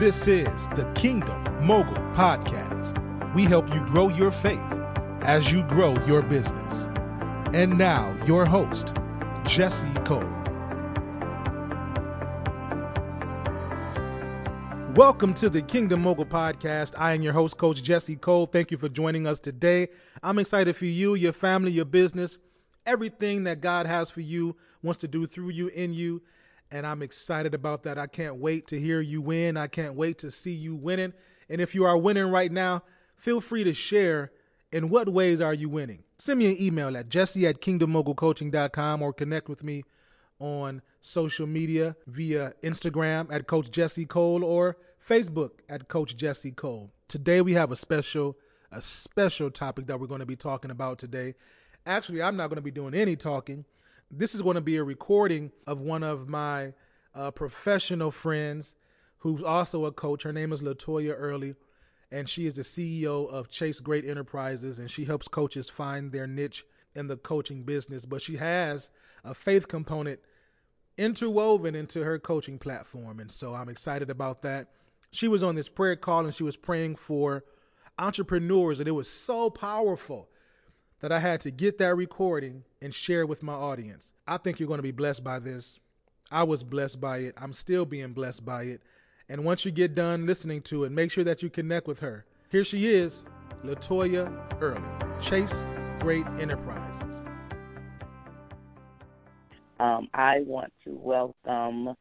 This is the Kingdom Mogul Podcast. We help you grow your faith as you grow your business. And now, your host, Jesse Cole. Welcome to the Kingdom Mogul Podcast. I am your host, Coach Jesse Cole. Thank you for joining us today. I'm excited for you, your family, your business, everything that God has for you, wants to do through you, in you and I'm excited about that. I can't wait to hear you win. I can't wait to see you winning. And if you are winning right now, feel free to share in what ways are you winning. Send me an email at jesse at kingdommogulcoaching.com or connect with me on social media via Instagram at Coach Jesse Cole or Facebook at Coach Jesse Cole. Today we have a special a special topic that we're going to be talking about today. Actually, I'm not going to be doing any talking this is going to be a recording of one of my uh, professional friends who's also a coach. Her name is LaToya Early, and she is the CEO of Chase Great Enterprises, and she helps coaches find their niche in the coaching business. But she has a faith component interwoven into her coaching platform, and so I'm excited about that. She was on this prayer call and she was praying for entrepreneurs, and it was so powerful that I had to get that recording and share with my audience. I think you're going to be blessed by this. I was blessed by it. I'm still being blessed by it. And once you get done listening to it, make sure that you connect with her. Here she is, LaToya Early, Chase Great Enterprises. Um, I want to welcome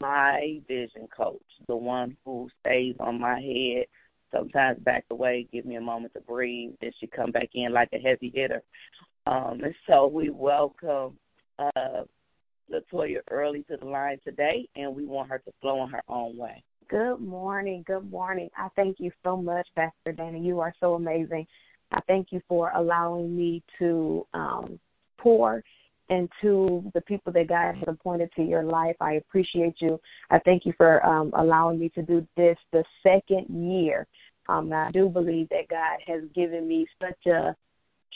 my vision coach, the one who stays on my head sometimes back away, give me a moment to breathe, then she come back in like a heavy hitter. Um, and so we welcome uh, LaToya Early to the line today, and we want her to flow in her own way. Good morning. Good morning. I thank you so much, Pastor Dana. You are so amazing. I thank you for allowing me to um, pour into the people that God has appointed to your life. I appreciate you. I thank you for um, allowing me to do this the second year um, I do believe that God has given me such a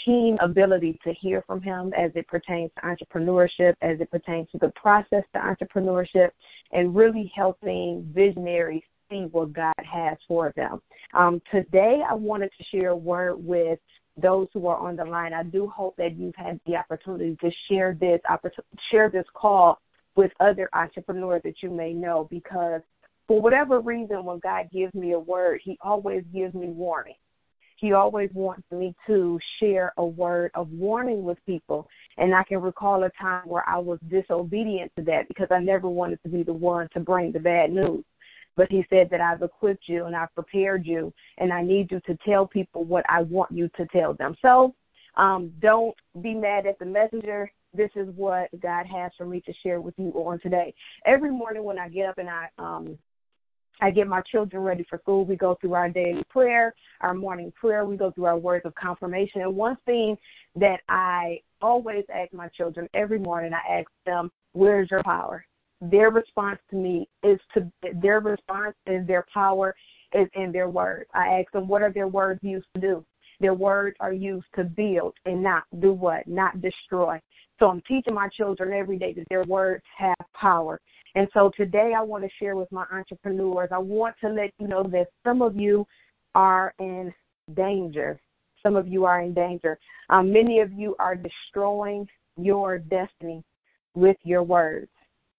keen ability to hear from Him as it pertains to entrepreneurship, as it pertains to the process to entrepreneurship, and really helping visionaries see what God has for them. Um, today, I wanted to share a word with those who are on the line. I do hope that you've had the opportunity to share this share this call with other entrepreneurs that you may know because for whatever reason, when God gives me a word, He always gives me warning. He always wants me to share a word of warning with people. And I can recall a time where I was disobedient to that because I never wanted to be the one to bring the bad news. But he said that I've equipped you and I've prepared you, and I need you to tell people what I want you to tell them. So um, don't be mad at the messenger. This is what God has for me to share with you on today. Every morning when I get up and I um, I get my children ready for school. We go through our daily prayer, our morning prayer. We go through our words of confirmation. And one thing that I always ask my children every morning, I ask them, Where's your power? Their response to me is to their response is their power is in their words. I ask them, What are their words used to do? Their words are used to build and not do what? Not destroy. So I'm teaching my children every day that their words have power. And so today I want to share with my entrepreneurs, I want to let you know that some of you are in danger. Some of you are in danger. Um, many of you are destroying your destiny with your words.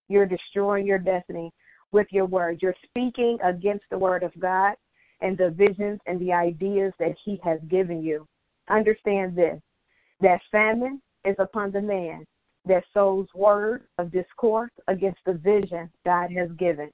You're destroying your destiny with your words. You're speaking against the word of God and the visions and the ideas that He has given you. Understand this that famine is upon the man that sows words of discourse against the vision God has given.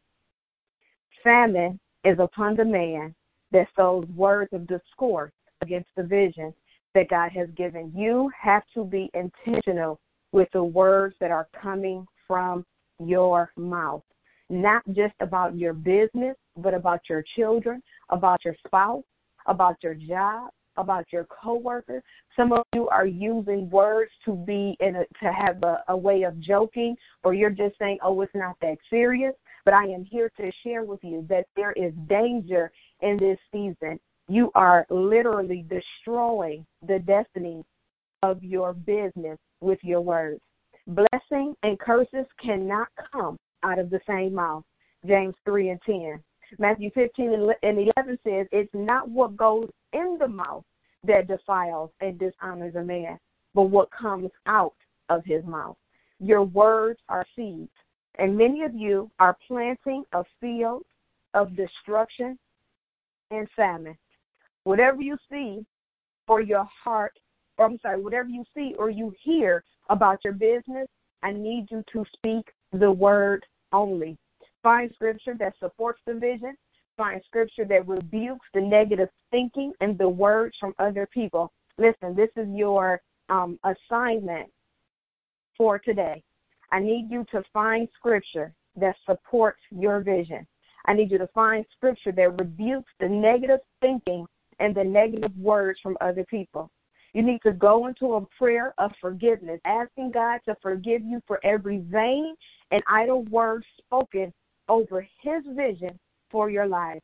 Famine is upon the man that sows words of discourse against the vision that God has given. You have to be intentional with the words that are coming from your mouth, not just about your business, but about your children, about your spouse, about your job, about your coworker. Some of you are using words to be in a, to have a, a way of joking, or you're just saying, "Oh, it's not that serious." But I am here to share with you that there is danger in this season. You are literally destroying the destiny of your business with your words. Blessing and curses cannot come out of the same mouth. James 3 and 10. Matthew 15 and 11 says, It's not what goes in the mouth that defiles and dishonors a man, but what comes out of his mouth. Your words are seeds, and many of you are planting a field of destruction and famine. Whatever you see or your heart, or I'm sorry, whatever you see or you hear about your business, I need you to speak the word only. Find scripture that supports the vision. Find scripture that rebukes the negative thinking and the words from other people. Listen, this is your um, assignment for today. I need you to find scripture that supports your vision. I need you to find scripture that rebukes the negative thinking and the negative words from other people. You need to go into a prayer of forgiveness, asking God to forgive you for every vain and idle word spoken over His vision for your life.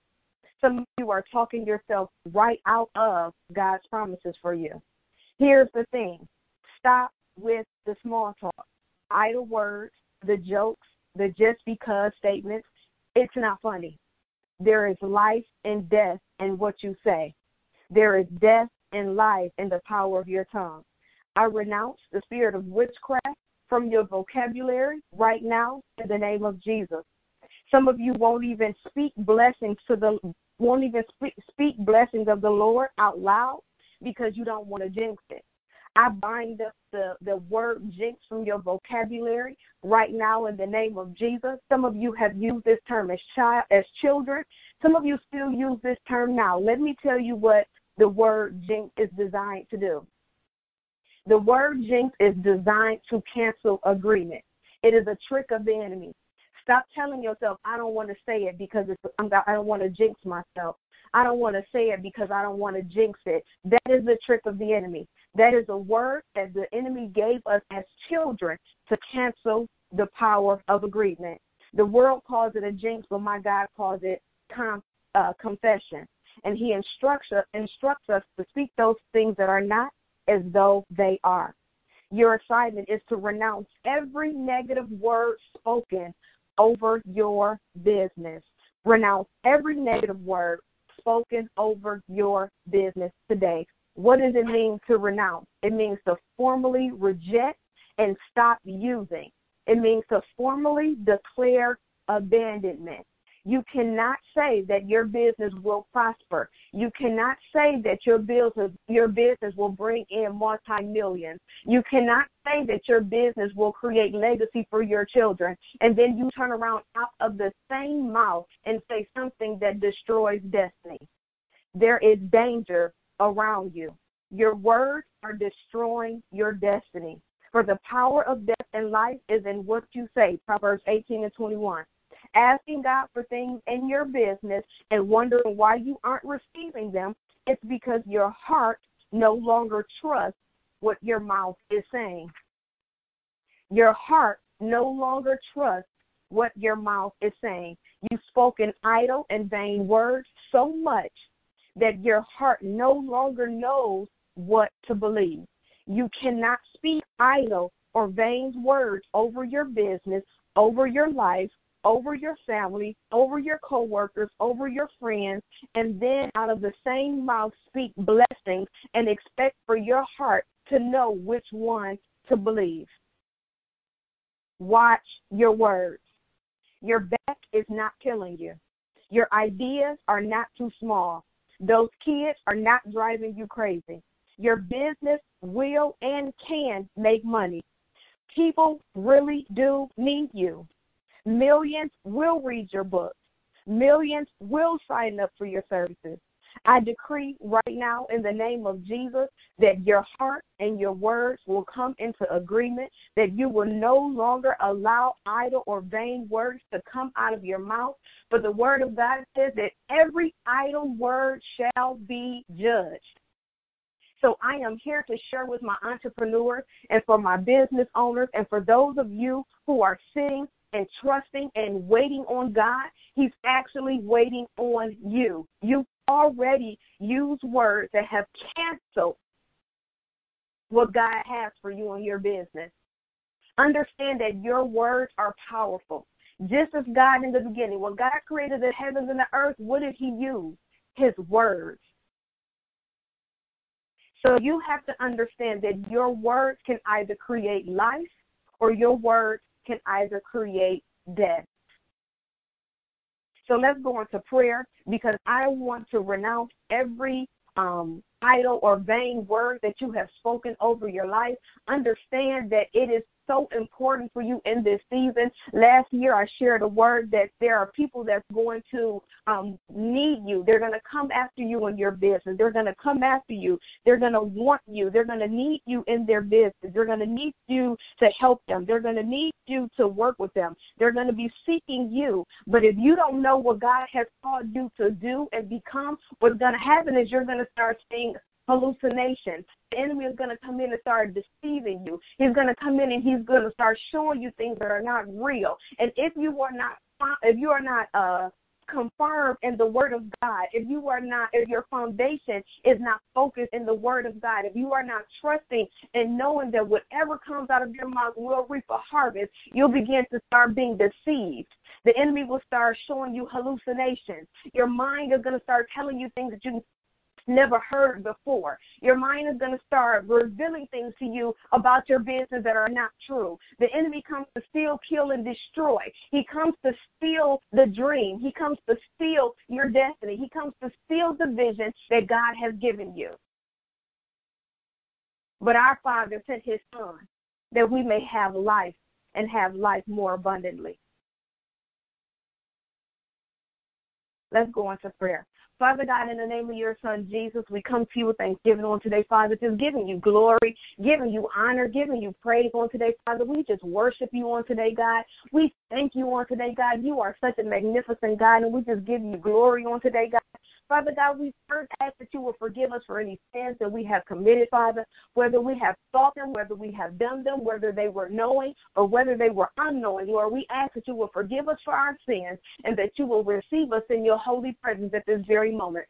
Some of you are talking yourself right out of God's promises for you. Here's the thing stop with the small talk, idle words, the jokes, the just because statements. It's not funny. There is life and death in what you say. There is death and life in the power of your tongue. I renounce the spirit of witchcraft from your vocabulary right now in the name of Jesus. Some of you won't even speak blessings to the won't even speak, speak blessings of the Lord out loud because you don't want to jinx it. I bind up the, the word jinx from your vocabulary right now in the name of Jesus. Some of you have used this term as child as children. Some of you still use this term now. Let me tell you what the word jinx is designed to do. The word jinx is designed to cancel agreement. It is a trick of the enemy. Stop telling yourself, I don't want to say it because it's, I don't want to jinx myself. I don't want to say it because I don't want to jinx it. That is the trick of the enemy. That is a word that the enemy gave us as children to cancel the power of agreement. The world calls it a jinx, but my God calls it com, uh, confession. And he instructs, instructs us to speak those things that are not as though they are. Your assignment is to renounce every negative word spoken over your business. Renounce every negative word spoken over your business today. What does it mean to renounce? It means to formally reject and stop using. It means to formally declare abandonment. You cannot say that your business will prosper. You cannot say that your business your business will bring in multi millions. You cannot say that your business will create legacy for your children, and then you turn around out of the same mouth and say something that destroys destiny. There is danger around you. Your words are destroying your destiny. For the power of death and life is in what you say. Proverbs 18 and 21 asking God for things in your business and wondering why you aren't receiving them, it's because your heart no longer trusts what your mouth is saying. Your heart no longer trusts what your mouth is saying. You've spoken idle and vain words so much that your heart no longer knows what to believe. You cannot speak idle or vain words over your business, over your life, over your family, over your coworkers, over your friends, and then out of the same mouth speak blessings and expect for your heart to know which one to believe. Watch your words. Your back is not killing you. Your ideas are not too small. Those kids are not driving you crazy. Your business will and can make money. People really do need you. Millions will read your books. Millions will sign up for your services. I decree right now in the name of Jesus that your heart and your words will come into agreement, that you will no longer allow idle or vain words to come out of your mouth. But the word of God says that every idle word shall be judged. So I am here to share with my entrepreneurs and for my business owners and for those of you who are sitting and trusting and waiting on God, He's actually waiting on you. You already use words that have canceled what God has for you in your business. Understand that your words are powerful. Just as God in the beginning, when God created the heavens and the earth, what did He use? His words. So you have to understand that your words can either create life or your words can either create death. So let's go into prayer because I want to renounce every um, idle or vain word that you have spoken over your life. Understand that it is so important for you in this season. Last year, I shared a word that there are people that's going to um, need you. They're going to come after you in your business. They're going to come after you. They're going to want you. They're going to need you in their business. They're going to need you to help them. They're going to need you to work with them. They're going to be seeking you. But if you don't know what God has called you to do and become, what's going to happen is you're going to start seeing hallucinations. The enemy is going to come in and start deceiving you. He's going to come in and he's going to start showing you things that are not real. And if you are not, if you are not uh, confirmed in the Word of God, if you are not, if your foundation is not focused in the Word of God, if you are not trusting and knowing that whatever comes out of your mouth will reap a harvest, you'll begin to start being deceived. The enemy will start showing you hallucinations. Your mind is going to start telling you things that you never heard before. Your mind is going to start revealing things to you about your business that are not true. The enemy comes to steal, kill, and destroy. He comes to steal the dream. He comes to steal your destiny. He comes to steal the vision that God has given you. But our Father sent his Son that we may have life and have life more abundantly. Let's go into prayer. Father God, in the name of your Son Jesus, we come to you with thanksgiving on today, Father, just giving you glory, giving you honor, giving you praise on today, Father. We just worship you on today, God. We thank you on today, God. You are such a magnificent God, and we just give you glory on today, God. Father God, we first ask that you will forgive us for any sins that we have committed, Father, whether we have thought them, whether we have done them, whether they were knowing or whether they were unknowing. Lord, we ask that you will forgive us for our sins and that you will receive us in your holy presence at this very moment.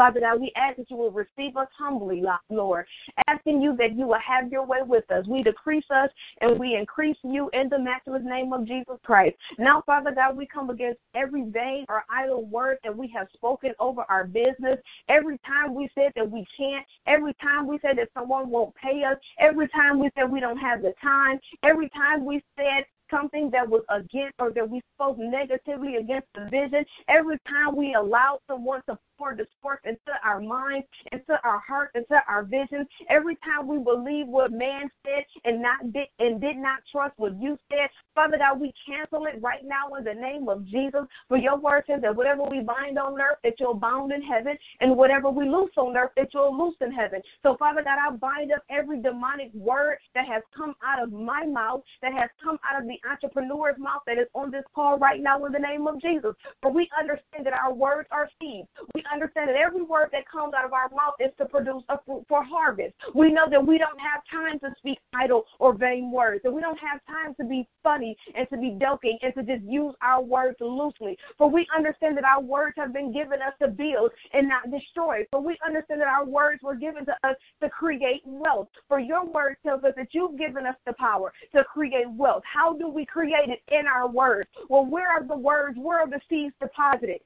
Father God, we ask that you will receive us humbly, Lord, asking you that you will have your way with us. We decrease us and we increase you in the matchless name of Jesus Christ. Now, Father God, we come against every vain or idle word that we have spoken over our business. Every time we said that we can't, every time we said that someone won't pay us, every time we said we don't have the time, every time we said something that was against or that we spoke negatively against the vision, every time we allowed someone to pour discourse into our minds, into our hearts, into our visions, every time we believe what man said and not did and did not trust what you said, Father God, we cancel it right now in the name of Jesus. For your word says that whatever we bind on earth, that you'll bound in heaven, and whatever we loose on earth, that you'll loose in heaven. So, Father God, I bind up every demonic word that has come out of my mouth, that has come out of the entrepreneur's mouth that is on this call right now in the name of Jesus. For we understand that our words are seeds. We understand that every word that comes out of our mouth is to produce a fruit for harvest. We know that we don't have time to speak idle or vain words, that we don't have time to be funny and to be joking and to just use our words loosely. For we understand that our words have been given us to build and not destroy. For we understand that our words were given to us to create wealth. For your word tells us that you've given us the power to create wealth. How do we create it in our words? Well, where are the words? Where are the seeds deposited?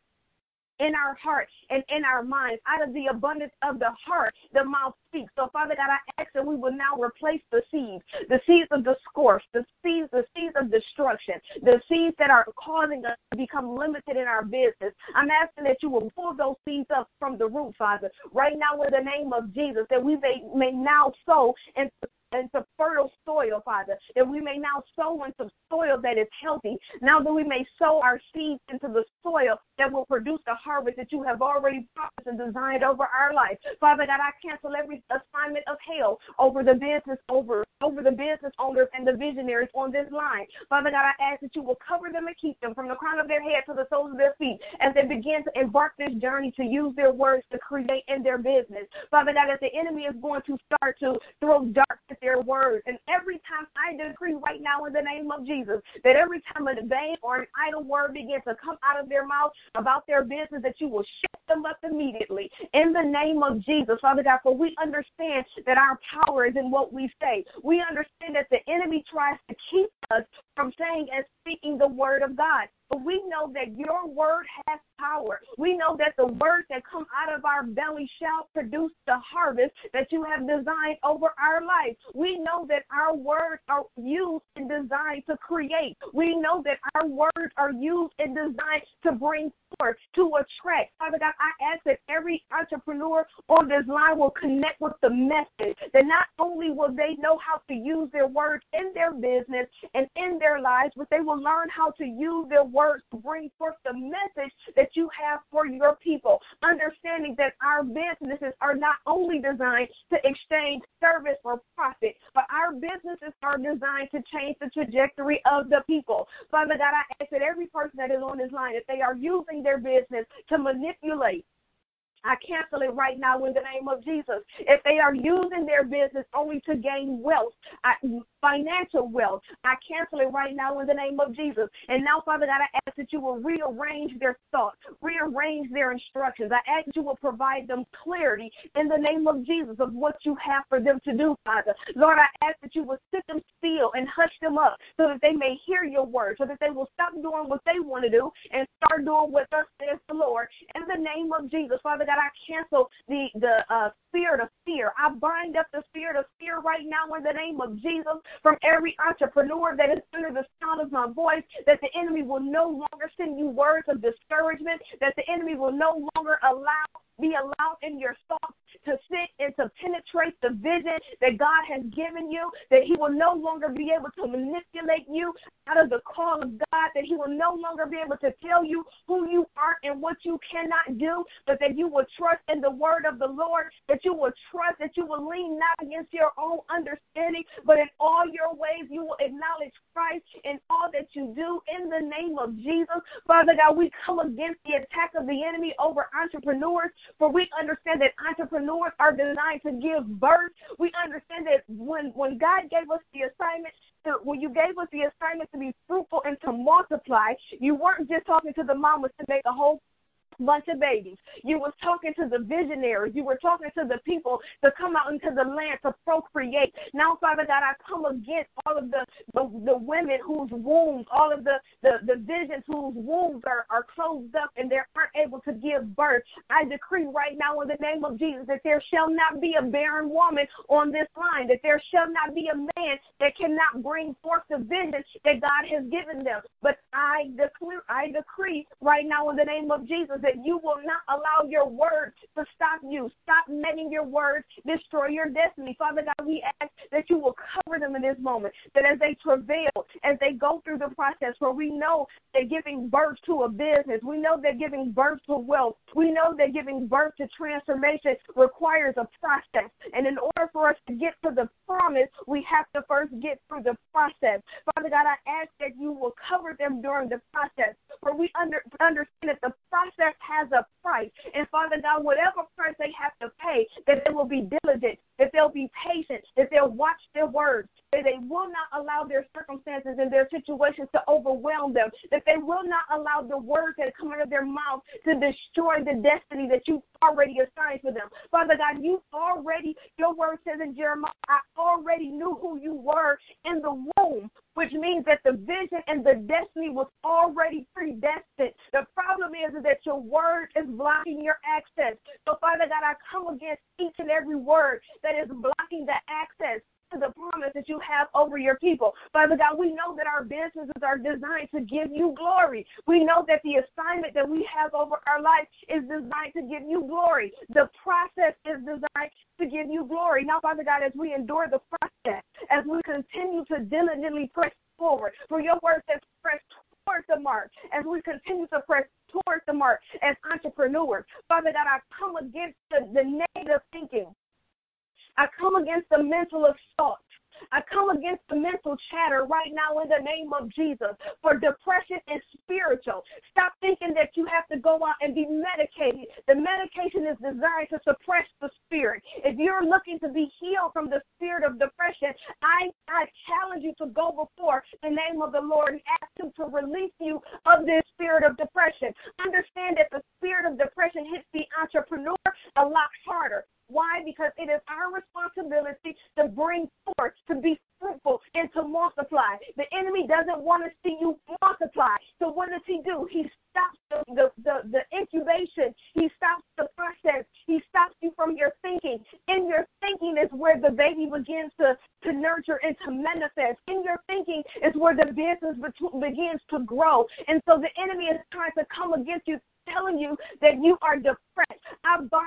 In our heart and in our minds. Out of the abundance of the heart, the mouth speaks. So, Father God, I ask that we will now replace the seeds, the seeds of discourse, the seeds, the seeds of destruction, the seeds that are causing us to become limited in our business. I'm asking that you will pull those seeds up from the root, Father, right now in the name of Jesus, that we may, may now sow into into fertile soil, Father, that we may now sow into soil that is healthy. Now that we may sow our seeds into the soil that will produce the harvest that you have already promised and designed over our life. Father God, I cancel every assignment of hell over the business over over the business owners and the visionaries on this line. Father God, I ask that you will cover them and keep them from the crown of their head to the soles of their feet as they begin to embark this journey to use their words to create in their business. Father God, as the enemy is going to start to throw darts at their words. And every time I decree right now in the name of Jesus that every time a vain or an idle word begins to come out of their mouth about their business, that you will shut them up immediately in the name of Jesus, Father God. For we understand that our power is in what we say. We understand that the enemy tries to keep us from saying and speaking the word of God. But we know that your word has power. We know that the words that come out of our belly shall produce the harvest that you have designed over our life. We know that our words are used and designed to create. We know that our words are used and designed to bring to attract. Father God, I ask that every entrepreneur on this line will connect with the message, that not only will they know how to use their words in their business and in their lives, but they will learn how to use their words to bring forth the message that you have for your people. Understanding that our businesses are not only designed to exchange service for profit, but our businesses are designed to change the trajectory of the people. Father God, I ask that every person that is on this line, if they are using their business to manipulate, I cancel it right now in the name of Jesus. If they are using their business only to gain wealth, I, financial wealth, I cancel it right now in the name of Jesus. And now, Father God, I ask that you will rearrange their thoughts, rearrange their instructions. I ask that you will provide them clarity in the name of Jesus of what you have for them to do, Father. Lord, I ask that you will sit them still and hush them up so that they may hear your word, so that they will stop doing what they want to do and start doing what thus says the Lord. In the name of Jesus, Father God, I cancel the the uh, spirit of fear. I bind up the spirit of fear right now in the name of Jesus from every entrepreneur that is under the sound of my voice. That the enemy will no longer send you words of discouragement. That the enemy will no longer allow be allowed in your thoughts to sit and to penetrate the vision that God has given you, that He will no longer be able to manipulate you out of the call of God, that He will no longer be able to tell you who you are and what you cannot do, but that you will trust in the word of the Lord, that you will trust, that you will lean not against your own understanding, but in all your ways you will acknowledge Christ in all that you do in the name of Jesus. Father God, we come against the attack of the enemy over entrepreneurs, for we understand that entrepreneurs are designed to give birth. We understand that when, when God gave us the assignment to, when you gave us the assignment to be fruitful and to multiply, you weren't just talking to the mamas to make a whole bunch of babies. You was talking to the visionaries. You were talking to the people to come out into the land to procreate. Now, Father God, I come against all of the the, the women whose wombs, all of the, the, the visions whose wombs are, are closed up and they aren't able to give birth. I decree right now in the name of Jesus that there shall not be a barren woman on this line, that there shall not be a man that cannot bring forth the vision that God has given them. But I declare I decree right now in the name of Jesus that you will not allow your word to stop you. Stop letting your word destroy your destiny. Father God, we ask that you will cover them in this moment, that as they travail, as they go through the process, where we know they're giving birth to a business, we know they're giving birth to wealth, we know that giving birth to transformation requires a process. And in order for us to get to the promise, we have to first get through the process. Father God, I ask that you will cover them during the process, for we under, understand that the process has a price. And Father God, whatever price they have to pay, that they will be diligent, that they'll be patient, that they'll watch their words, that they will not allow their circumstances and their situations to overwhelm them, that they will not allow the words that come out of their mouth to destroy the destiny that you've already assigned for them. Father God, you already, your word says in Jeremiah, I already knew who you were in the womb, which means that the vision and the destiny was already predestined. Is, is that your word is blocking your access. So, Father God, I come against each and every word that is blocking the access to the promise that you have over your people. Father God, we know that our businesses are designed to give you glory. We know that the assignment that we have over our life is designed to give you glory. The process is designed to give you glory. Now, Father God, as we endure the process, as we continue to diligently press forward, for your word says press towards the mark, as we continue to press towards the mark as entrepreneurs. Father God, I come against the, the negative thinking. I come against the mental assault. I come against the mental chatter right now in the name of Jesus. For depression is spiritual. Stop thinking that you have to go out and be medicated. The medication is designed to suppress the spirit. If you're looking to be healed from the spirit of depression, I, I challenge you to go before the name of the Lord and ask Him to release you of this spirit of depression. Understand that the spirit of depression hits the entrepreneur a lot harder. Why? Because it is our responsibility to bring forth, to be fruitful, and to multiply. The enemy doesn't want to see you multiply. So what does he do? He stops the, the, the, the incubation. He stops the process. He stops you from your thinking. In your thinking is where the baby begins to, to nurture and to manifest. In your thinking is where the business begins to grow. And so the enemy is trying to come against you telling you that you are depressed.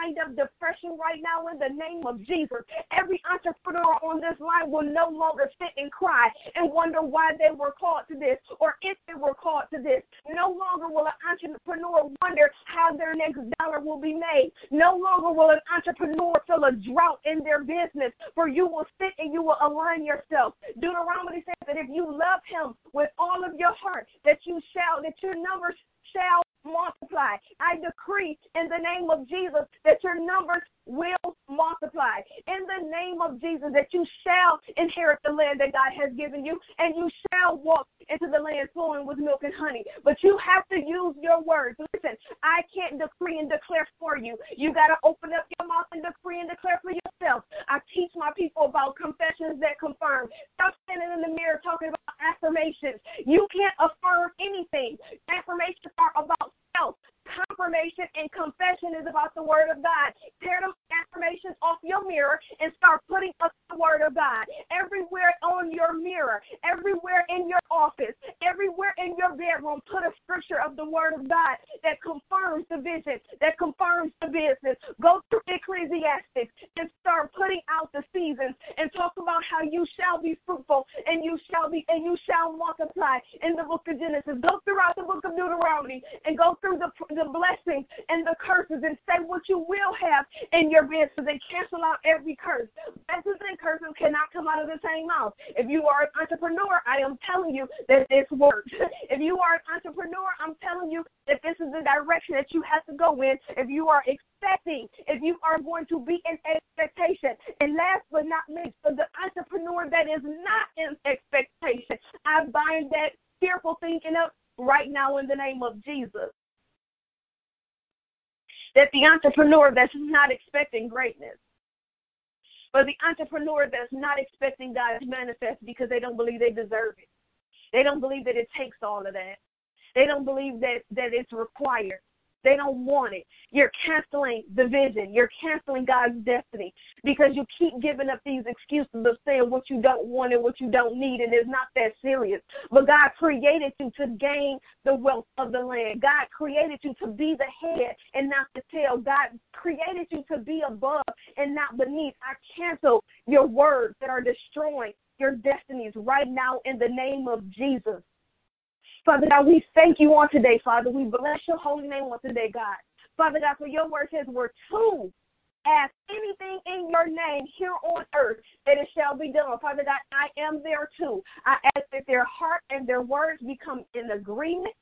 Up depression right now in the name of Jesus. Every entrepreneur on this line will no longer sit and cry and wonder why they were called to this or if they were called to this. No longer will an entrepreneur wonder how their next dollar will be made. No longer will an entrepreneur feel a drought in their business, for you will sit and you will align yourself. Deuteronomy says that if you love him with all of your heart, that you shall, that your numbers shall multiply. I decree in the name of Jesus that your numbers will multiply. In the name of Jesus, that you shall inherit the land that God has given you, and you shall walk into the land flowing with milk and honey. But you have to use your words. Listen, I can't decree and declare for you. You got to open up your mouth and decree and declare for yourself. I teach my people about confessions that confirm. Stop standing in the mirror talking about affirmations. You can't affirm anything. Affirmations are about self. Confirmation and confession is about the word of God. Tear those affirmations off your mirror and start putting up the word of God. Everywhere on your mirror, everywhere in your office, everywhere in your bedroom, put a scripture of the word of God that confirms the vision, that confirms the business. Go through Ecclesiastes and start putting out the seasons and talk about how you shall be fruitful and you shall be and you shall multiply in the book of Genesis. Go throughout the book of Deuteronomy and go through the the blessings and the curses and say what you will have in your business and cancel out every curse. Blessings and curses cannot come out of the same mouth. If you are an entrepreneur, I am telling you that this works. If you are an entrepreneur, I'm telling you that this is the direction that you have to go in. If you are expecting, if you are going to be in expectation. And last but not least, for the entrepreneur that is not in expectation, I bind that fearful thinking up right now in the name of Jesus that the entrepreneur that's not expecting greatness, but the entrepreneur that's not expecting God to manifest because they don't believe they deserve it. They don't believe that it takes all of that. They don't believe that that it's required. They don't want it. You're canceling the vision. You're canceling God's destiny because you keep giving up these excuses of saying what you don't want and what you don't need, and it's not that serious. But God created you to gain the wealth of the land. God created you to be the head and not the tail. God created you to be above and not beneath. I cancel your words that are destroying your destinies right now in the name of Jesus. Father God, we thank you on today, Father. We bless your holy name on today, God. Father God, for your word says we're two. Ask anything in your name here on earth that it shall be done. Father God, I am there too. I ask that their heart and their words become in agreement.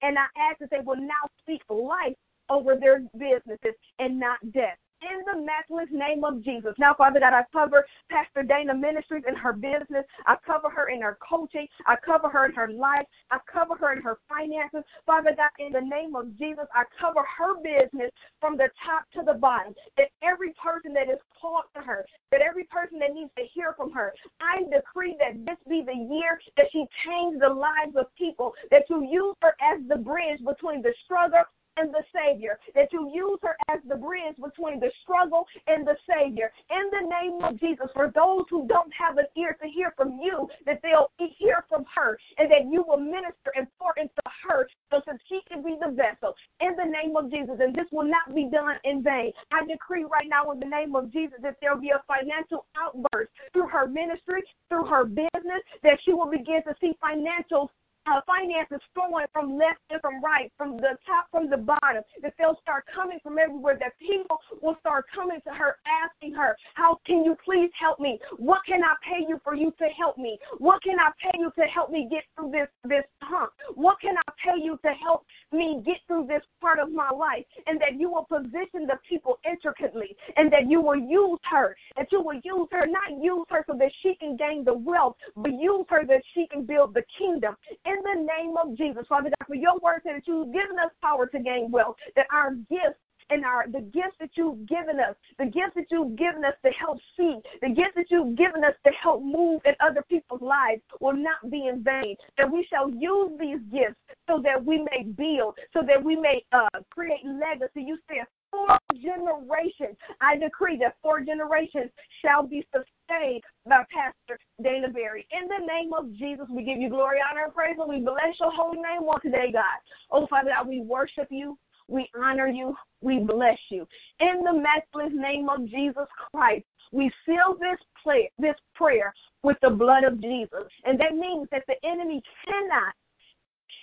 And I ask that they will now speak life over their businesses and not death in the matchless name of Jesus. Now, Father God, I cover Pastor Dana Ministries and her business. I cover her in her coaching. I cover her in her life. I cover her in her finances. Father God, in the name of Jesus, I cover her business from the top to the bottom. That every person that is called to her, that every person that needs to hear from her, I decree that this be the year that she changed the lives of people, that you use her as the bridge between the struggle and the Savior, that you use her as the bridge between the struggle and the Savior. In the name of Jesus, for those who don't have an ear to hear from you, that they'll hear from her and that you will minister and pour into her so that she can be the vessel. In the name of Jesus, and this will not be done in vain. I decree right now in the name of Jesus that there will be a financial outburst through her ministry, through her business, that she will begin to see financial uh, finances flowing from left and from right, from the top, from the bottom, that they'll start coming from everywhere, that people will start coming to her, asking her, How can you please help me? What can I pay you for you to help me? What can I pay you to help me get through this, this hump? What can I pay you to help me get through this part of my life, and that you will position the people intricately, and that you will use her, that you will use her, not use her so that she can gain the wealth, but use her that she can build the kingdom. In the name of Jesus, Father God, for your word that you've given us power to gain wealth, that our gifts and our the gifts that you've given us, the gifts that you've given us to help see, the gifts that you've given us to help move in other people's lives will not be in vain. That we shall use these gifts so that we may build, so that we may uh, create legacy. You said four generations. I decree that four generations shall be sustained by Pastor Dana Berry. In the name of Jesus, we give you glory, honor, and praise, and we bless your holy name on today, God. Oh, Father God, we worship you. We honor you. We bless you. In the matchless name of Jesus Christ, we seal this prayer, this prayer with the blood of Jesus. And that means that the enemy cannot,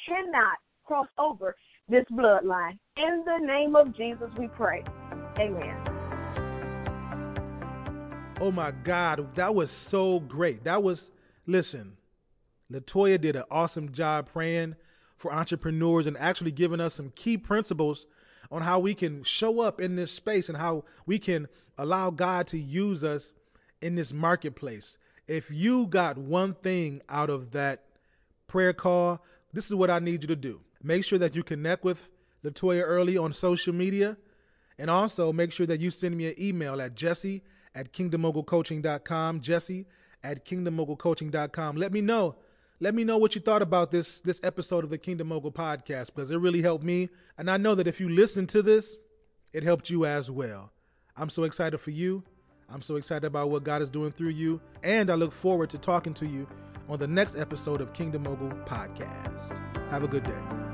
cannot cross over this bloodline. In the name of Jesus, we pray. Amen. Oh my God, that was so great. That was, listen, LaToya did an awesome job praying for entrepreneurs and actually giving us some key principles on how we can show up in this space and how we can allow God to use us in this marketplace. If you got one thing out of that prayer call, this is what I need you to do. Make sure that you connect with LaToya Early on social media. And also make sure that you send me an email at jesse at kingdommogulcoaching.com. Jesse at kingdommogulcoaching.com. Let me know let me know what you thought about this this episode of the Kingdom Mogul podcast because it really helped me, and I know that if you listen to this, it helped you as well. I'm so excited for you. I'm so excited about what God is doing through you, and I look forward to talking to you on the next episode of Kingdom Mogul podcast. Have a good day.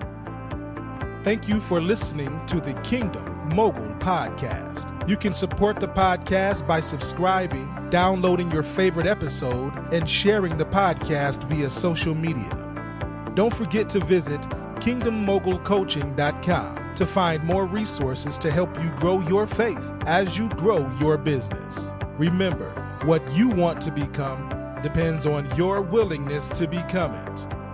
Thank you for listening to the Kingdom Mogul podcast. You can support the podcast by subscribing, downloading your favorite episode, and sharing the podcast via social media. Don't forget to visit kingdommogulcoaching.com to find more resources to help you grow your faith as you grow your business. Remember, what you want to become depends on your willingness to become it.